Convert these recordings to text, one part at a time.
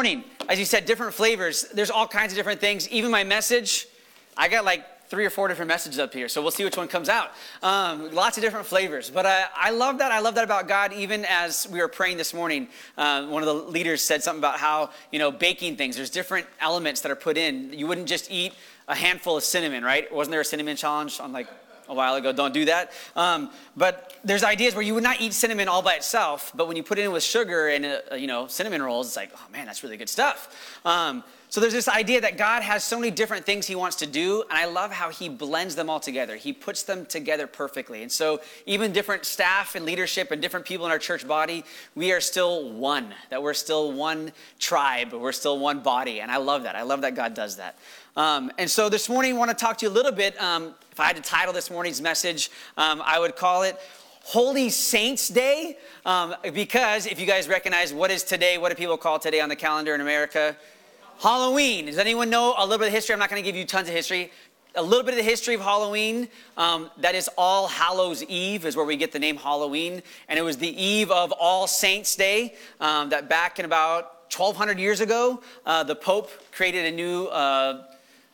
morning, as you said, different flavors. There's all kinds of different things. Even my message, I got like three or four different messages up here, so we'll see which one comes out. Um, lots of different flavors, but I, I, love that. I love that about God. Even as we were praying this morning, uh, one of the leaders said something about how you know baking things. There's different elements that are put in. You wouldn't just eat a handful of cinnamon, right? Wasn't there a cinnamon challenge on like a while ago. Don't do that. Um, but there's ideas where you would not eat cinnamon all by itself, but when you put it in with sugar and uh, you know cinnamon rolls, it's like, oh man, that's really good stuff. Um, so there's this idea that God has so many different things He wants to do, and I love how He blends them all together. He puts them together perfectly. And so even different staff and leadership and different people in our church body, we are still one. That we're still one tribe. We're still one body, and I love that. I love that God does that. Um, and so this morning, I want to talk to you a little bit. Um, if I had to title this morning's message, um, I would call it Holy Saints Day. Um, because if you guys recognize what is today, what do people call today on the calendar in America? Halloween. Does anyone know a little bit of history? I'm not going to give you tons of history. A little bit of the history of Halloween. Um, that is All Hallows Eve, is where we get the name Halloween. And it was the eve of All Saints Day, um, that back in about 1200 years ago, uh, the Pope created a new uh,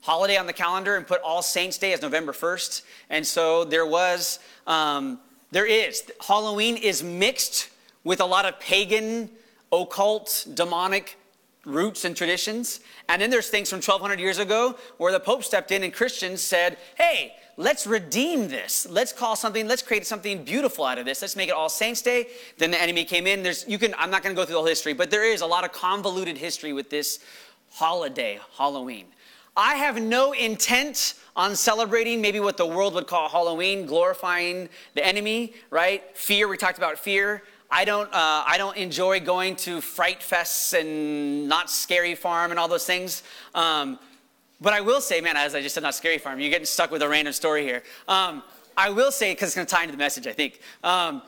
holiday on the calendar and put All Saints Day as November 1st. And so there was, um, there is, Halloween is mixed with a lot of pagan, occult, demonic roots and traditions. And then there's things from 1200 years ago where the Pope stepped in and Christians said, hey, let's redeem this. Let's call something, let's create something beautiful out of this. Let's make it All Saints Day. Then the enemy came in. There's, you can, I'm not going to go through the whole history, but there is a lot of convoluted history with this holiday, Halloween. I have no intent on celebrating maybe what the world would call Halloween, glorifying the enemy, right? Fear, we talked about fear. I don't, uh, I don't enjoy going to fright fests and Knott's Scary Farm and all those things. Um, but I will say, man, as I just said, Knott's Scary Farm, you're getting stuck with a random story here. Um, I will say, because it's going to tie into the message, I think. Um,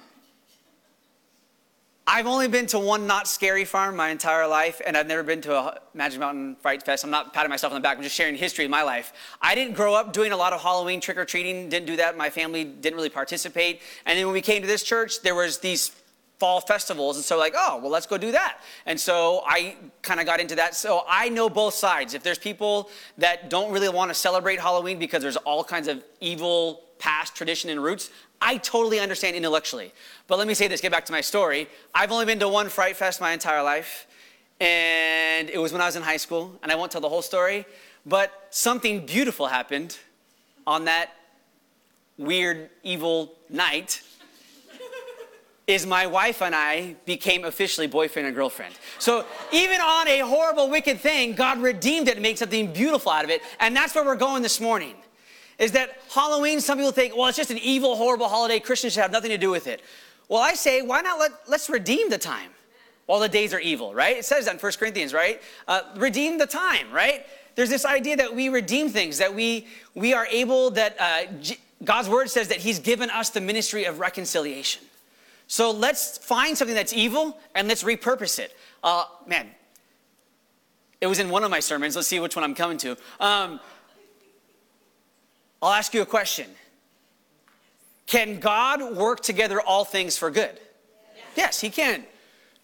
I've only been to one Knott's Scary Farm my entire life, and I've never been to a Magic Mountain Fright Fest. I'm not patting myself on the back, I'm just sharing history of my life. I didn't grow up doing a lot of Halloween trick or treating, didn't do that. My family didn't really participate. And then when we came to this church, there was these fall festivals and so like oh well let's go do that and so i kind of got into that so i know both sides if there's people that don't really want to celebrate halloween because there's all kinds of evil past tradition and roots I totally understand intellectually. But let me say this get back to my story. I've only been to one Fright Fest my entire life, and it was when I was in high school, and I won't tell the whole story. But something beautiful happened on that weird, evil night. is my wife and I became officially boyfriend and girlfriend. So even on a horrible, wicked thing, God redeemed it and made something beautiful out of it. And that's where we're going this morning is that Halloween, some people think, well, it's just an evil, horrible holiday. Christians should have nothing to do with it. Well, I say, why not let, let's redeem the time while the days are evil, right? It says that in 1 Corinthians, right? Uh, redeem the time, right? There's this idea that we redeem things, that we, we are able, that uh, God's word says that He's given us the ministry of reconciliation. So let's find something that's evil and let's repurpose it. Uh, man, it was in one of my sermons. Let's see which one I'm coming to. Um, I'll ask you a question Can God work together all things for good? Yes, He can.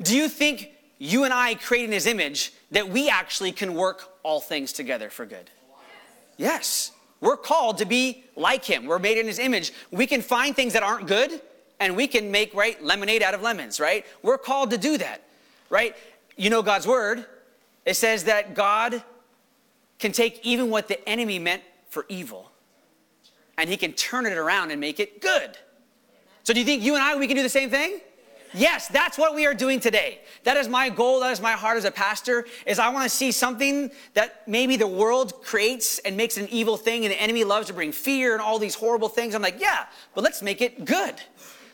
Do you think you and I, created in His image, that we actually can work all things together for good? Yes. We're called to be like Him. We're made in His image. We can find things that aren't good and we can make, right, lemonade out of lemons, right? We're called to do that, right? You know God's word. It says that God can take even what the enemy meant for evil and he can turn it around and make it good. So do you think you and I we can do the same thing? Yes, that's what we are doing today. That is my goal, that is my heart as a pastor is I want to see something that maybe the world creates and makes an evil thing and the enemy loves to bring fear and all these horrible things. I'm like, yeah, but let's make it good.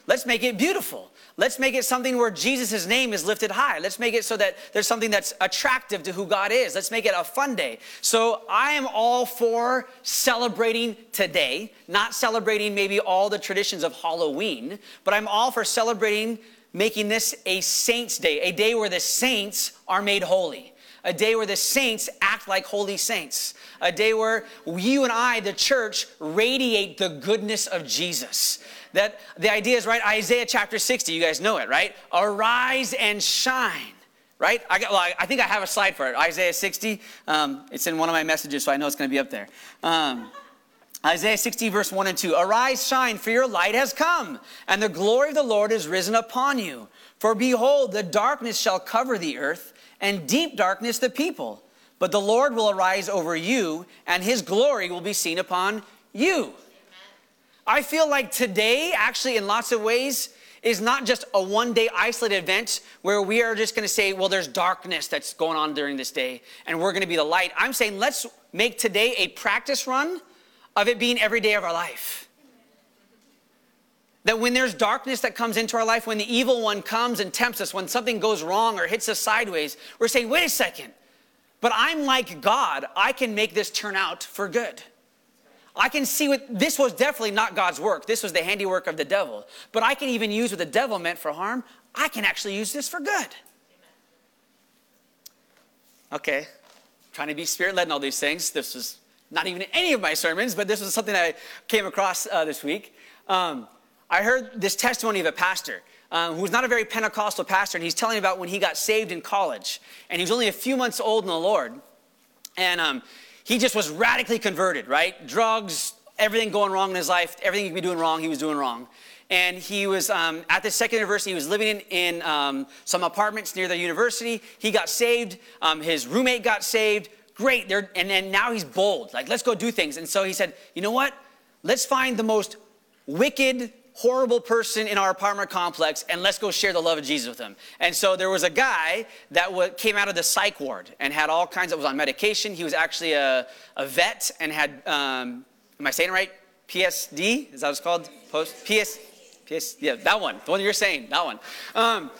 Let's make it beautiful. Let's make it something where Jesus' name is lifted high. Let's make it so that there's something that's attractive to who God is. Let's make it a fun day. So I am all for celebrating today, not celebrating maybe all the traditions of Halloween, but I'm all for celebrating making this a saints day, a day where the saints are made holy a day where the saints act like holy saints, a day where you and I, the church, radiate the goodness of Jesus. That the idea is right, Isaiah chapter 60, you guys know it, right? Arise and shine, right? I, got, well, I, think I have a slide for it. Isaiah 60. Um, it's in one of my messages, so I know it's going to be up there. Um, Isaiah 60, verse 1 and 2. Arise, shine, for your light has come, and the glory of the Lord is risen upon you. For behold, the darkness shall cover the earth, and deep darkness the people. But the Lord will arise over you, and his glory will be seen upon you. I feel like today, actually, in lots of ways, is not just a one day isolated event where we are just going to say, well, there's darkness that's going on during this day and we're going to be the light. I'm saying let's make today a practice run of it being every day of our life. That when there's darkness that comes into our life, when the evil one comes and tempts us, when something goes wrong or hits us sideways, we're saying, wait a second, but I'm like God. I can make this turn out for good. I can see what this was definitely not God's work. This was the handiwork of the devil. But I can even use what the devil meant for harm. I can actually use this for good. Okay, trying to be spirit led in all these things. This was not even in any of my sermons, but this was something I came across uh, this week. Um, I heard this testimony of a pastor um, who was not a very Pentecostal pastor, and he's telling about when he got saved in college, and he was only a few months old in the Lord, and um, he just was radically converted, right? Drugs, everything going wrong in his life, everything he could be doing wrong, he was doing wrong. And he was um, at the second university. He was living in, in um, some apartments near the university. He got saved. Um, his roommate got saved. Great. They're, and then now he's bold. Like, let's go do things. And so he said, you know what? Let's find the most wicked, horrible person in our apartment complex and let's go share the love of Jesus with him. And so there was a guy that came out of the psych ward and had all kinds of, was on medication. He was actually a, a vet and had, um, am I saying it right? PSD? Is that what it's called? Post? PS? PS? Yeah, that one. The one you're saying, that one. Um,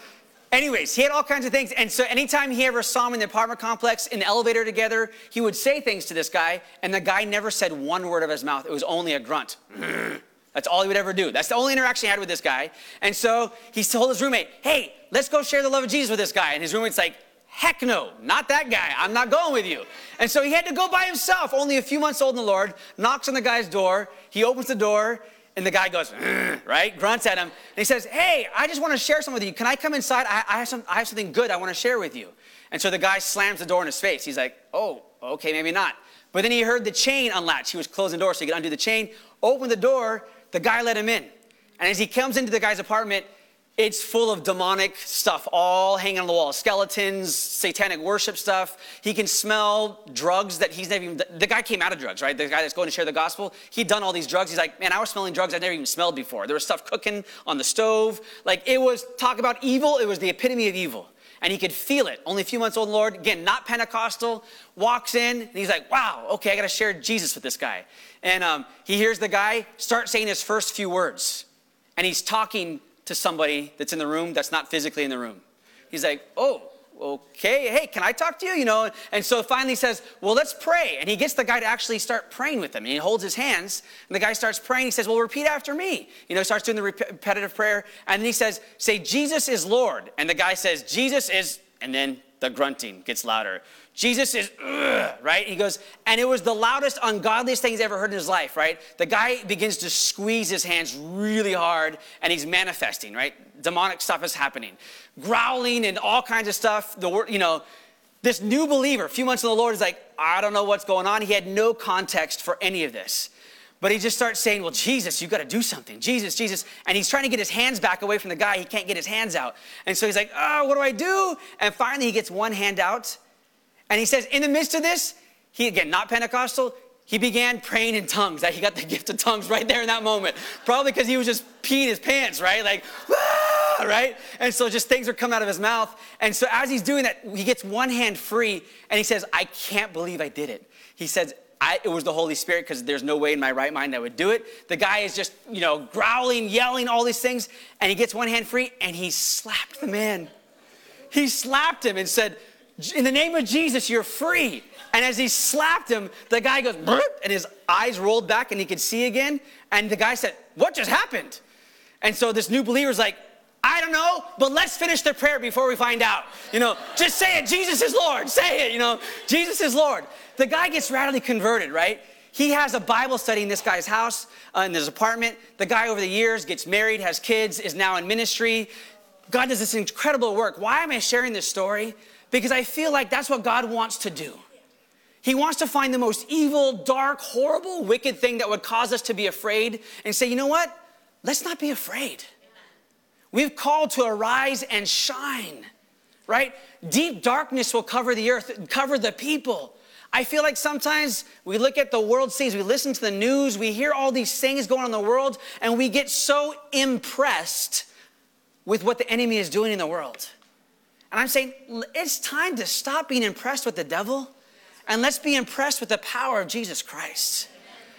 Anyways, he had all kinds of things. And so anytime he ever saw him in the apartment complex, in the elevator together, he would say things to this guy, and the guy never said one word of his mouth. It was only a grunt. That's all he would ever do. That's the only interaction he had with this guy. And so he told his roommate, hey, let's go share the love of Jesus with this guy. And his roommate's like, heck no, not that guy. I'm not going with you. And so he had to go by himself, only a few months old in the Lord, knocks on the guy's door. He opens the door, and the guy goes, right? Grunts at him. And he says, hey, I just want to share something with you. Can I come inside? I, I, have some, I have something good I want to share with you. And so the guy slams the door in his face. He's like, oh, okay, maybe not. But then he heard the chain unlatch. He was closing the door, so he could undo the chain, open the door, the guy let him in. And as he comes into the guy's apartment, it's full of demonic stuff all hanging on the wall skeletons, satanic worship stuff. He can smell drugs that he's never even, the guy came out of drugs, right? The guy that's going to share the gospel, he'd done all these drugs. He's like, man, I was smelling drugs I've never even smelled before. There was stuff cooking on the stove. Like it was, talk about evil, it was the epitome of evil. And he could feel it. Only a few months old, Lord, again, not Pentecostal, walks in, and he's like, wow, okay, I gotta share Jesus with this guy. And um, he hears the guy start saying his first few words. And he's talking to somebody that's in the room that's not physically in the room. He's like, oh, okay, hey, can I talk to you? You know, and so finally he says, well, let's pray. And he gets the guy to actually start praying with him. And he holds his hands, and the guy starts praying. He says, well, repeat after me. You know, starts doing the repetitive prayer. And then he says, say, Jesus is Lord. And the guy says, Jesus is, and then the grunting gets louder. Jesus is, right? He goes, and it was the loudest, ungodliest thing he's ever heard in his life, right? The guy begins to squeeze his hands really hard and he's manifesting, right? Demonic stuff is happening. Growling and all kinds of stuff. The word, you know, this new believer, a few months in the Lord, is like, I don't know what's going on. He had no context for any of this. But he just starts saying, Well, Jesus, you got to do something. Jesus, Jesus. And he's trying to get his hands back away from the guy. He can't get his hands out. And so he's like, Oh, what do I do? And finally, he gets one hand out and he says, in the midst of this, he again, not Pentecostal, he began praying in tongues. That he got the gift of tongues right there in that moment. Probably because he was just peeing his pants, right? Like, ah, right? And so just things are coming out of his mouth. And so as he's doing that, he gets one hand free and he says, I can't believe I did it. He says, I, it was the Holy Spirit because there's no way in my right mind I would do it. The guy is just, you know, growling, yelling, all these things, and he gets one hand free and he slapped the man. He slapped him and said, in the name of Jesus, you're free. And as he slapped him, the guy goes, and his eyes rolled back and he could see again. And the guy said, What just happened? And so this new believer's like, I don't know, but let's finish the prayer before we find out. You know, just say it, Jesus is Lord. Say it, you know, Jesus is Lord. The guy gets radically converted, right? He has a Bible study in this guy's house, uh, in his apartment. The guy over the years gets married, has kids, is now in ministry God does this incredible work. Why am I sharing this story? Because I feel like that's what God wants to do. He wants to find the most evil, dark, horrible, wicked thing that would cause us to be afraid and say, you know what? Let's not be afraid. We've called to arise and shine, right? Deep darkness will cover the earth, cover the people. I feel like sometimes we look at the world scenes, we listen to the news, we hear all these things going on in the world, and we get so impressed with what the enemy is doing in the world. And I'm saying it's time to stop being impressed with the devil and let's be impressed with the power of Jesus Christ.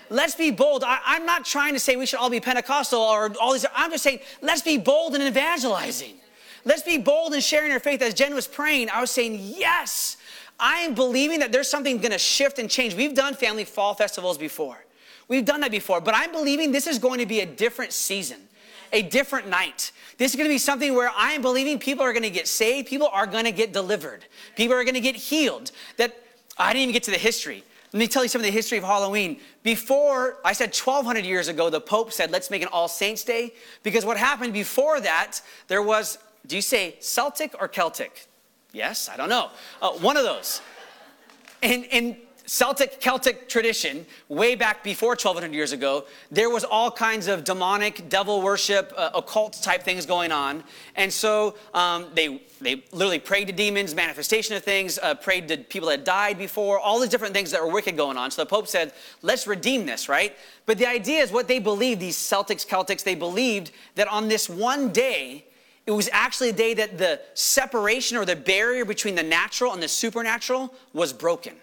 Let's be bold. I, am not trying to say we should all be Pentecostal or all these. I'm just saying let's be bold in evangelizing. Let's be bold in sharing our faith. As Jen was praying, I was saying, yes, I am believing that there's something going to shift and change. We've done family fall festivals before. We've done that before, but I'm believing this is going to be a different season, a different night. This is going to be something where I am believing people are going to get saved, people are going to get delivered, people are going to get healed. That I didn't even get to the history. Let me tell you some of the history of Halloween. Before, I said 1200 years ago, the Pope said, let's make an All Saints Day. Because what happened before that, there was, do you say Celtic or Celtic? Yes, I don't know. Uh, one of those. And, and Celtic Celtic tradition, way back before 1200 years ago, there was all kinds of demonic, devil worship, uh, occult type things going on. And so um, they, they literally prayed to demons, manifestation of things, uh, prayed to people that died before, all these different things that were wicked going on. So the Pope said, let's redeem this, right? But the idea is what they believed, these Celtics, Celtics, they believed that on this one day, it was actually a day that the separation or the barrier between the natural and the supernatural was broken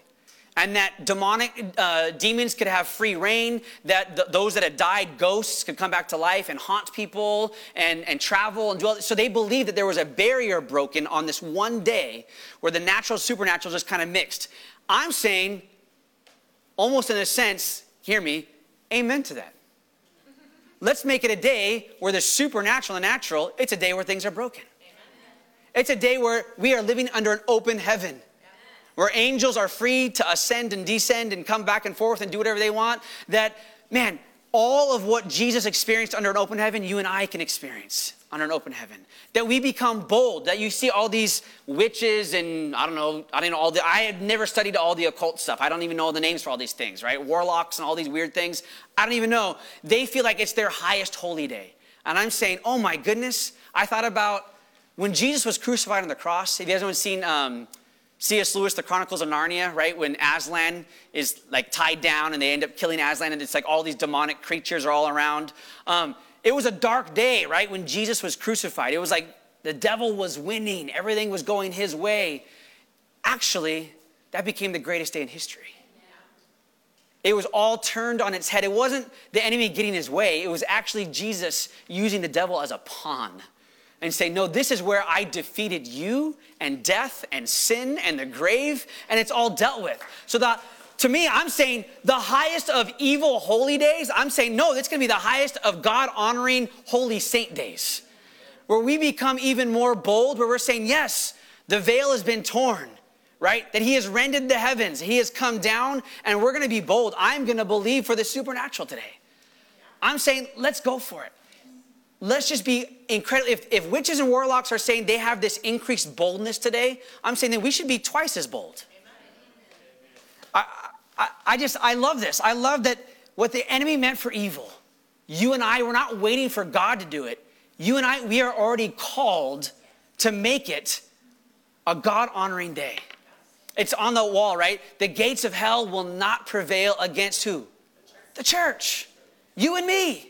and that demonic uh, demons could have free reign, that th- those that had died, ghosts, could come back to life and haunt people and, and travel and this. So they believed that there was a barrier broken on this one day where the natural supernatural just kind of mixed. I'm saying, almost in a sense, hear me, amen to that. Let's make it a day where the supernatural and natural, it's a day where things are broken. It's a day where we are living under an open heaven where angels are free to ascend and descend and come back and forth and do whatever they want, that, man, all of what Jesus experienced under an open heaven, you and I can experience under an open heaven. That we become bold, that you see all these witches and I don't know, I don't know all the I have never studied all the occult stuff. I don't even know the names for all these things, right? Warlocks and all these weird things. I don't even know. They feel like it's their highest holy day. And I'm saying, oh my goodness, I thought about when Jesus was crucified on the cross. Have you guys ever seen um, C.S. Lewis, The Chronicles of Narnia, right? When Aslan is like tied down and they end up killing Aslan, and it's like all these demonic creatures are all around. Um, it was a dark day, right? When Jesus was crucified. It was like the devil was winning, everything was going his way. Actually, that became the greatest day in history. It was all turned on its head. It wasn't the enemy getting his way, it was actually Jesus using the devil as a pawn and say, No, this is where I defeated you and death and sin and the grave, and it's all dealt with. So that to me, I'm saying the highest of evil holy days, I'm saying, no, it's gonna be the highest of God honoring holy saint days, where we become even more bold, where we're saying, yes, the veil has been torn, right? That He has rended the heavens, He has come down, and we're gonna be bold. I'm gonna believe for the supernatural today. I'm saying, let's go for it let's just be incredible. If, if witches and warlocks are saying they have this increased boldness today, I'm saying that we should be twice as bold. I, I, I just, I love this. I love that what the enemy meant for evil, you and I, we're not waiting for God to do it. You and I, we are already called to make it a God honoring day. It's on the wall, right? The gates of hell will not prevail against who? The church. You and me.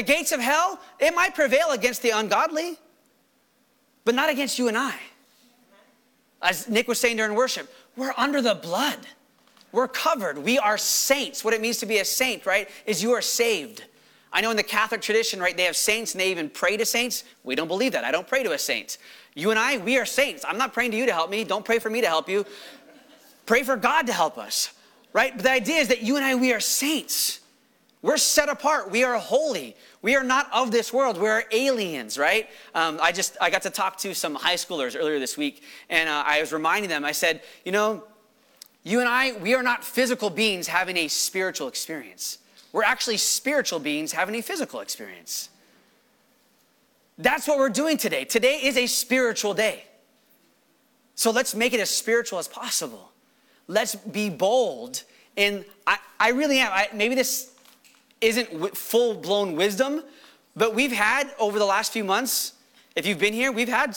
The gates of hell, it might prevail against the ungodly, but not against you and I. As Nick was saying during worship, we're under the blood. We're covered. We are saints. What it means to be a saint, right, is you are saved. I know in the Catholic tradition, right, they have saints and they even pray to saints. We don't believe that. I don't pray to a saint. You and I, we are saints. I'm not praying to you to help me. Don't pray for me to help you. Pray for God to help us, right? But the idea is that you and I, we are saints. We're set apart. We are holy. We are not of this world. We are aliens, right? Um, I just I got to talk to some high schoolers earlier this week, and uh, I was reminding them. I said, you know, you and I, we are not physical beings having a spiritual experience. We're actually spiritual beings having a physical experience. That's what we're doing today. Today is a spiritual day. So let's make it as spiritual as possible. Let's be bold. And I, I really am. I, maybe this isn't full blown wisdom, but we've had over the last few months, if you've been here, we've had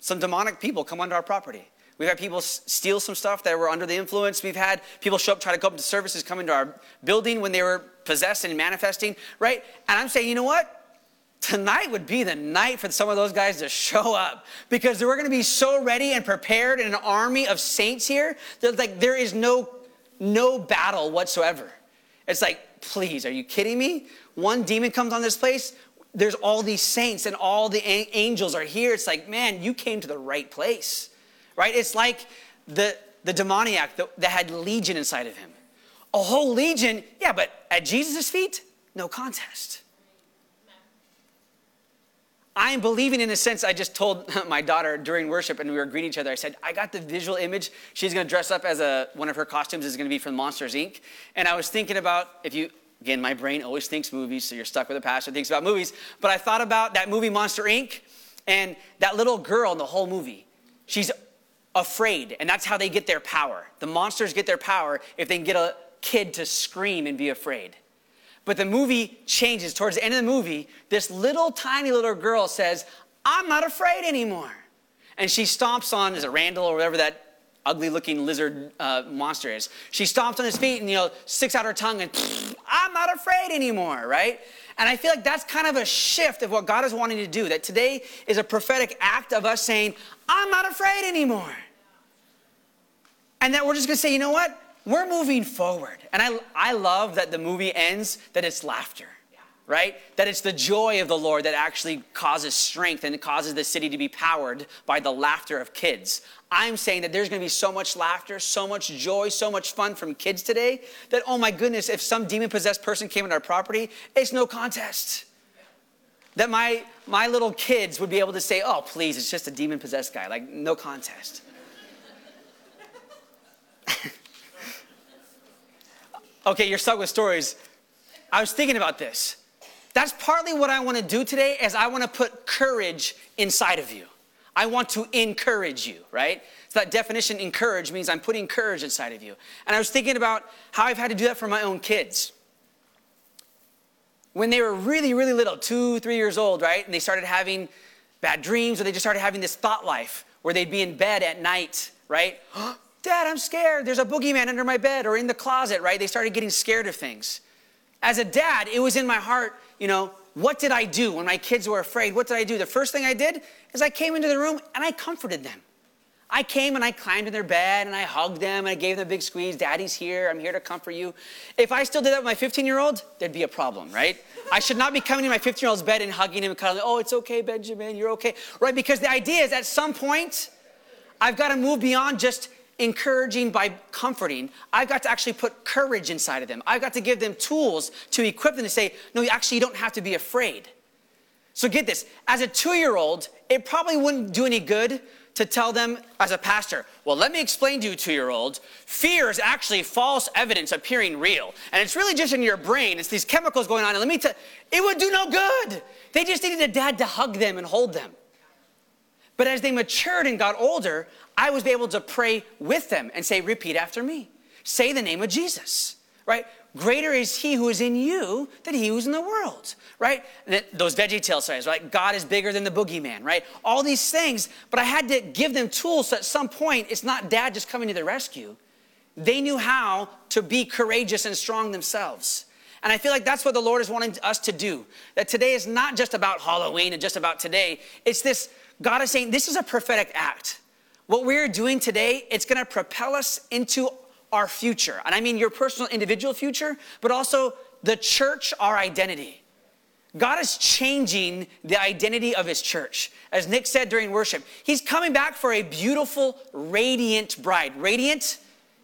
some demonic people come onto our property. We've had people steal some stuff that were under the influence. We've had people show up, try to come up to services, come into our building when they were possessed and manifesting, right? And I'm saying, you know what? Tonight would be the night for some of those guys to show up because we're going to be so ready and prepared in an army of saints here that like there is no no battle whatsoever. It's like, please, are you kidding me? One demon comes on this place, there's all these saints and all the angels are here. It's like, man, you came to the right place, right? It's like the, the demoniac that, that had legion inside of him. A whole legion, yeah, but at Jesus' feet, no contest. I am believing in a sense. I just told my daughter during worship, and we were greeting each other. I said, I got the visual image. She's going to dress up as a one of her costumes is going to be from Monsters Inc. And I was thinking about if you Again, my brain always thinks movies, so you're stuck with a pastor thinks about movies. But I thought about that movie Monster Inc. and that little girl in the whole movie. She's afraid, and that's how they get their power. The monsters get their power if they can get a kid to scream and be afraid. But the movie changes. Towards the end of the movie, this little tiny little girl says, I'm not afraid anymore. And she stomps on, is it Randall or whatever that ugly looking lizard uh, monster is. She stomps on his feet and, you know, sticks out her tongue and, I'm not afraid anymore, right? And I feel like that's kind of a shift of what God is wanting to do. That today is a prophetic act of us saying, I'm not afraid anymore. And that we're just gonna say, you know what? We're moving forward. And I, I love that the movie ends that it's laughter right? That it's the joy of the Lord that actually causes strength and causes the city to be powered by the laughter of kids. I'm saying that there's to be so much laughter, so much joy, so much fun from kids today that, oh my goodness, if some demon possessed person came on our property, it's no contest. That my, my little kids would be able to say, oh, please, it's just a demon possessed guy. Like, no contest. Okay, you're stuck with stories. I was thinking about this. That's partly what I want to do today is I want to put courage inside of you. I want to encourage you, right? So that definition encourage means I'm putting courage inside of you. And I was thinking about how I've had to do that for my own kids. When they were really, really little, two, three years old, right? And they started having bad dreams or they just started having this thought life where they'd be in bed at night, right? Dad, I'm scared. There's a boogeyman under my bed or in the closet, right? They started getting scared of things. As a dad, it was in my heart you know, what did I do when my kids were afraid? What did I do? The first thing I did is I came into the room and I comforted them. I came and I climbed in their bed and I hugged them and I gave them a big squeeze. Daddy's here. I'm here to comfort you. If I still did that with my 15 year old, there'd be a problem, right? I should not be coming to my 15 year old's bed and hugging him and cuddling. Oh, it's okay, Benjamin. You're okay. Right? Because the idea is at some point, I've got to move beyond just encouraging by comforting, I've got to actually put courage inside of them. I've got to give them tools to equip them to say, no, actually, you don't have to be afraid. So get this as a two year old, it probably wouldn't do any good to tell them as a pastor, well, let me explain to you, two year old, fear is actually false evidence appearing real. And it's really just in your brain, it's these chemicals going on. And let me tell it would do no good. They just needed a dad to hug them and hold them. But as they matured and got older, I was able to pray with them and say, repeat after me. Say the name of Jesus, right? Greater is he who is in you than he who's in the world, right? those veggie tale stories, right? God is bigger than the boogeyman, right? All these things, but I had to give them tools so at some point it's not dad just coming to the rescue. They knew how to be courageous and strong themselves. And I feel like that's what the Lord is wanting us to do. That today is not just about Halloween and just about today. It's this God is saying, this is a prophetic act. What we're doing today, it's going to propel us into our future. And I mean your personal individual future, but also the church, our identity. God is changing the identity of his church. As Nick said during worship, he's coming back for a beautiful, radiant bride. Radiant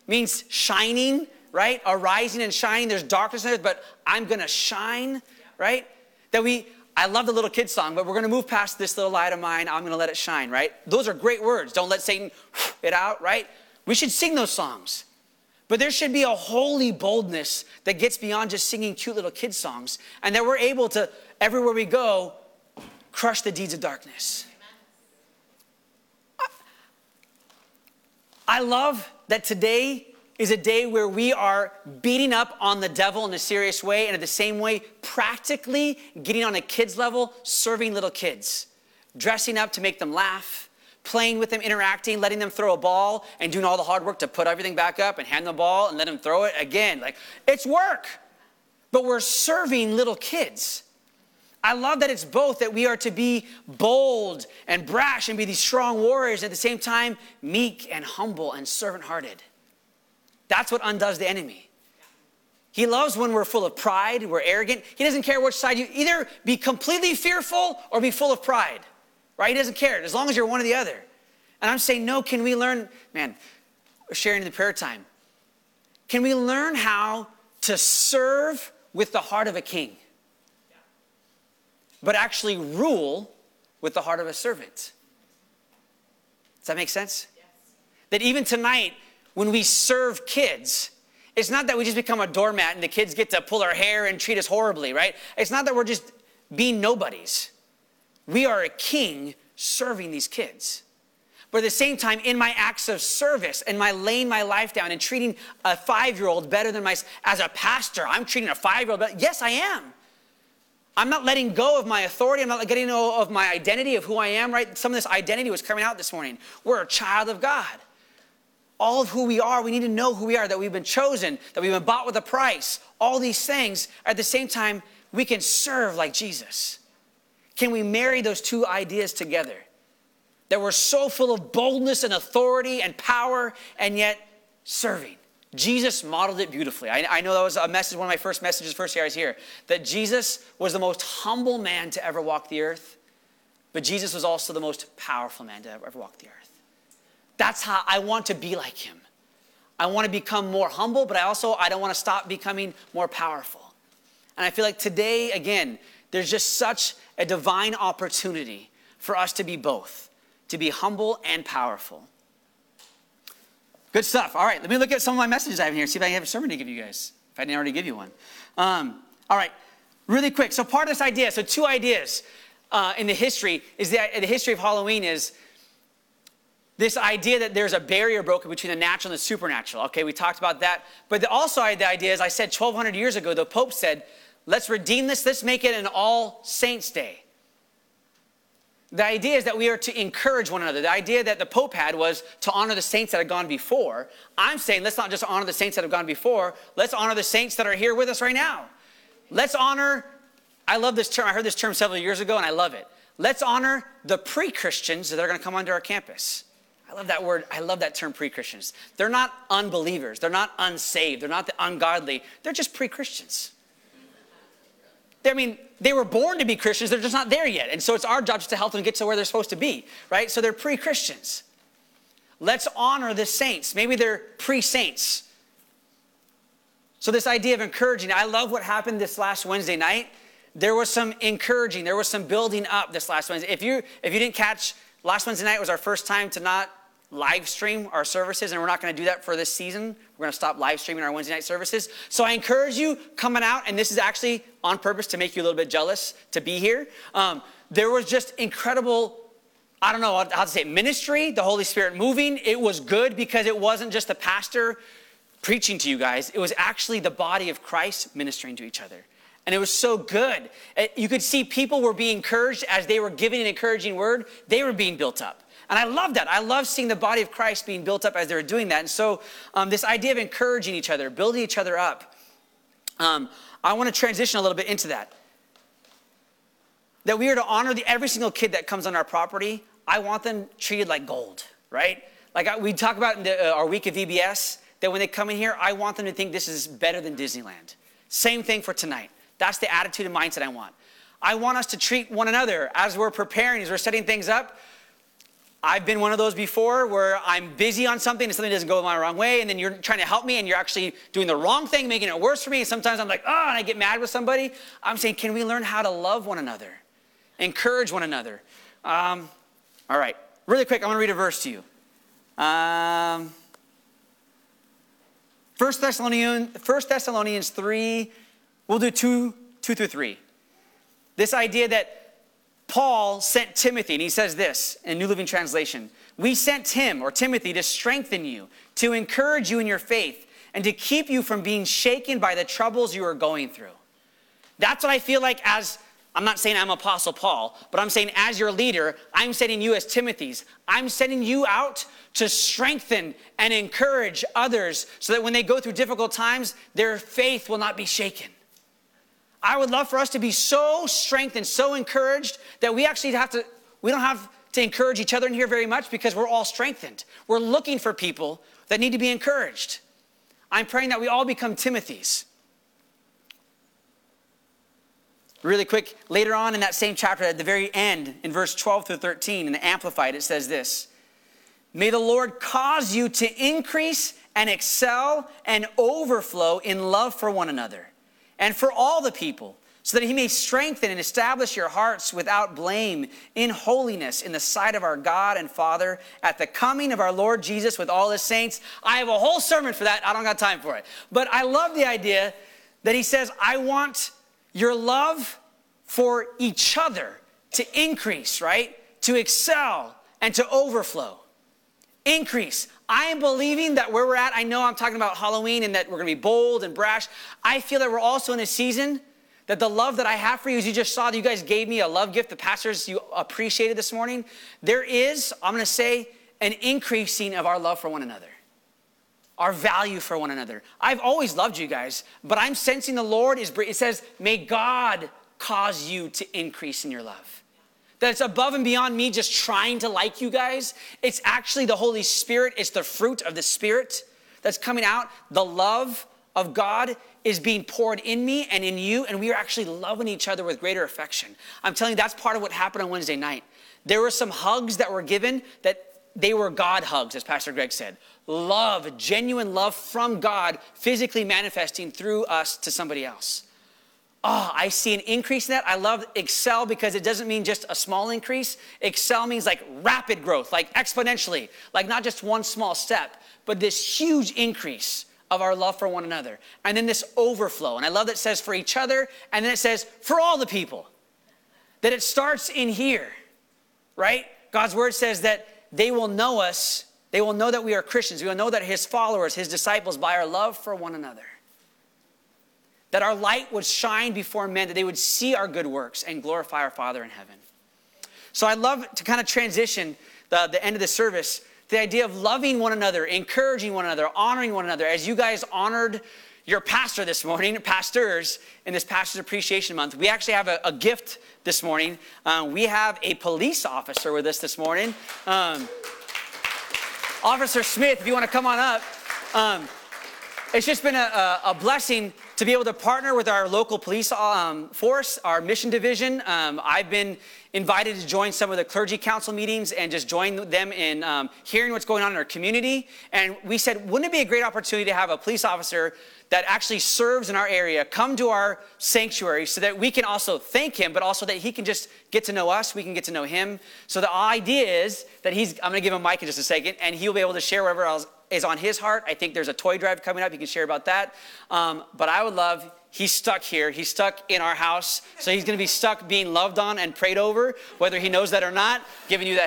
means shining, right? Arising and shining. There's darkness in it, but I'm gonna shine, right? That we I love the little kid song, but we're going to move past this little light of mine. I'm going to let it shine, right? Those are great words. Don't let Satan it out, right? We should sing those songs. But there should be a holy boldness that gets beyond just singing cute little kid songs and that we're able to, everywhere we go, crush the deeds of darkness. I love that today is a day where we are beating up on the devil in a serious way, and at the same way, practically getting on a kid's level, serving little kids, dressing up to make them laugh, playing with them, interacting, letting them throw a ball, and doing all the hard work to put everything back up and hand the ball and let them throw it again. Like, it's work, but we're serving little kids. I love that it's both that we are to be bold and brash and be these strong warriors, at the same time, meek and humble and servant hearted. That's what undoes the enemy. He loves when we're full of pride, we're arrogant. He doesn't care which side you either be completely fearful or be full of pride, right? He doesn't care as long as you're one or the other. And I'm saying, no, can we learn, man, sharing in the prayer time, can we learn how to serve with the heart of a king? but actually rule with the heart of a servant. Does that make sense? Yes. That even tonight, when we serve kids, it's not that we just become a doormat and the kids get to pull our hair and treat us horribly, right? It's not that we're just being nobodies. We are a king serving these kids. But at the same time, in my acts of service and my laying my life down and treating a five year old better than my, as a pastor, I'm treating a five year old, better. yes, I am. I'm not letting go of my authority. I'm not getting go of my identity of who I am, right? Some of this identity was coming out this morning. We're a child of God. All of who we are, we need to know who we are, that we've been chosen, that we've been bought with a price. All these things. At the same time, we can serve like Jesus. Can we marry those two ideas together? That we're so full of boldness and authority and power, and yet serving. Jesus modeled it beautifully. I, I, know that was a message, one of my first messages, first year I was here, that Jesus was the most humble man to ever walk the earth, but Jesus was also the most powerful man to ever, ever walk the earth. That's how I want to be like him. I want to become more humble, but I also I don't want to stop becoming more powerful. And I feel like today, again, there's just such a divine opportunity for us to be both, to be humble and powerful. Good stuff. All right, let me look at some of my messages I have here, see if I have a sermon to give you guys, if I didn't already give you one. Um, all right, really quick. So, part of this idea, so two ideas uh, in the history, is that the history of Halloween is this idea that there's a barrier broken between the natural and the supernatural. Okay, we talked about that. But the, also, the idea, as I said 1,200 years ago, the Pope said, let's redeem this, let's make it an All Saints' Day. The idea is that we are to encourage one another. The idea that the Pope had was to honor the saints that had gone before. I'm saying let's not just honor the saints that have gone before, let's honor the saints that are here with us right now. Let's honor, I love this term, I heard this term several years ago and I love it. Let's honor the pre Christians that are going to come onto our campus. I love that word. I love that term pre Christians. They're not unbelievers, they're not unsaved, they're not the ungodly, they're just pre Christians. I mean, they were born to be Christians, they're just not there yet. And so it's our job just to help them get to where they're supposed to be, right? So they're pre Christians. Let's honor the saints. Maybe they're pre saints. So, this idea of encouraging, I love what happened this last Wednesday night. There was some encouraging, there was some building up this last Wednesday. If you, if you didn't catch, last Wednesday night was our first time to not live stream our services, and we're not going to do that for this season. We're going to stop live streaming our Wednesday night services. So I encourage you coming out, and this is actually on purpose to make you a little bit jealous to be here. Um, there was just incredible. I don't know how to say it, ministry, the Holy Spirit moving. It was good because it wasn't just the pastor preaching to you guys, it was actually the body of Christ ministering to each other. And it was so good. You could see people were being encouraged as they were giving an encouraging word, they were being built up. And I love that. I love seeing the body of Christ being built up as they were doing that. And so, um, this idea of encouraging each other, building each other up, um, I want to transition a little bit into that. That we are to honor the, every single kid that comes on our property. I want them treated like gold, right? Like I, we talk about in the, uh, our week of VBS, that when they come in here, I want them to think this is better than Disneyland. Same thing for tonight. That's the attitude and mindset I want. I want us to treat one another as we're preparing, as we're setting things up. I've been one of those before where I'm busy on something and something doesn't go my wrong way, and then you're trying to help me and you're actually doing the wrong thing, making it worse for me. And sometimes I'm like, oh, and I get mad with somebody. I'm saying, can we learn how to love one another, encourage one another? Um, all right, really quick, I want to read a verse to you. Um, 1 Thessalonians, 1 Thessalonians 3, we'll do 2, 2 through 3. This idea that Paul sent Timothy, and he says this in New Living Translation We sent him, or Timothy, to strengthen you, to encourage you in your faith, and to keep you from being shaken by the troubles you are going through. That's what I feel like as I'm not saying I'm Apostle Paul, but I'm saying as your leader, I'm sending you as Timothy's. I'm sending you out to strengthen and encourage others so that when they go through difficult times, their faith will not be shaken. I would love for us to be so strengthened, so encouraged that we actually have to, we don't have to encourage each other in here very much because we're all strengthened. We're looking for people that need to be encouraged. I'm praying that we all become Timothy's. Really quick, later on in that same chapter, at the very end, in verse 12 through 13, in the Amplified, it says this May the Lord cause you to increase and excel and overflow in love for one another and for all the people, so that he may strengthen and establish your hearts without blame in holiness in the sight of our God and Father at the coming of our Lord Jesus with all his saints. I have a whole sermon for that. I don't got time for it. But I love the idea that he says, I want your love for each other to increase, right? To excel and to overflow. Increase. I am believing that where we're at, I know I'm talking about Halloween and that we're gonna be bold and brash. I feel that we're also in a season that the love that I have for you, as you just saw, that you guys gave me a love gift, the pastors you appreciated this morning. There is, I'm gonna say, an increasing of our love for one another, our value for one another. I've always loved you guys, but I'm sensing the Lord is, it says, may God cause you to increase in your love. It's above and beyond me just trying to like you guys. It's actually the Holy Spirit, it's the fruit of the Spirit that's coming out. The love of God is being poured in me and in you, and we are actually loving each other with greater affection. I'm telling you, that's part of what happened on Wednesday night. There were some hugs that were given that they were God hugs, as Pastor Greg said. Love, genuine love from God, physically manifesting through us to somebody else oh, I see an increase in that. I love Excel because it doesn't mean just a small increase. Excel means like rapid growth, like exponentially, like not just one small step, but this huge increase of our love for one another. And then this overflow. And I love that says for each other, and then it says for all the people. That it starts in here, right? God's word says that they will know us, they will know that we are Christians, we will know that His followers, His disciples, by our love for one another that our light would shine before men, that they would see our good works and glorify our Father in heaven. So I'd love to kind of transition the, the end of the service the idea of loving one another, encouraging one another, honoring one another. As you guys honored your pastor this morning, pastors, in this Pastor's Appreciation Month, we actually have a, a gift this morning. Uh, we have a police officer with us this morning. Um, officer Smith, if you want to come on up. Um, it's just been a, a, blessing to be able to partner with our local police um, force, our mission division. Um, I've been invited to join some of the clergy council meetings and just join them in um, hearing what's going on in our community. And we said, wouldn't it be a great opportunity to have a police officer that actually serves in our area come to our sanctuary so that we can also thank him, but also that he can just get to know us, we can get to know him. So the idea is that he's, I'm gonna give him a mic in just a second, and he'll be able to share whatever else is on his heart. I think there's a toy drive coming up. You can share about that. Um, but I would love, he's stuck here. He's stuck in our house. So he's going to be stuck being loved on and prayed over, whether he knows that or not, giving you that.